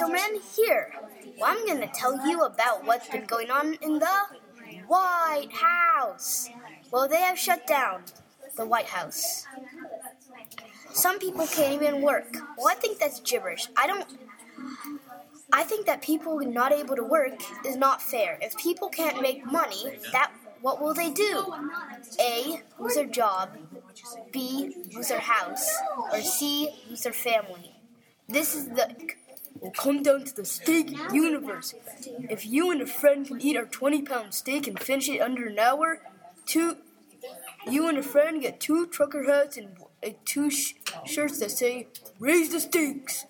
gentlemen, here. Well, I'm going to tell you about what's been going on in the White House. Well, they have shut down the White House. Some people can't even work. Well, I think that's gibberish. I don't. I think that people not able to work is not fair. If people can't make money, that what will they do? A. Lose their job. B. Lose their house. Or C. Lose their family. This is the. Will come down to the steak universe. If you and a friend can eat our 20 pound steak and finish it under an hour, two, you and a friend get two trucker hats and two sh- shirts that say, Raise the Steaks.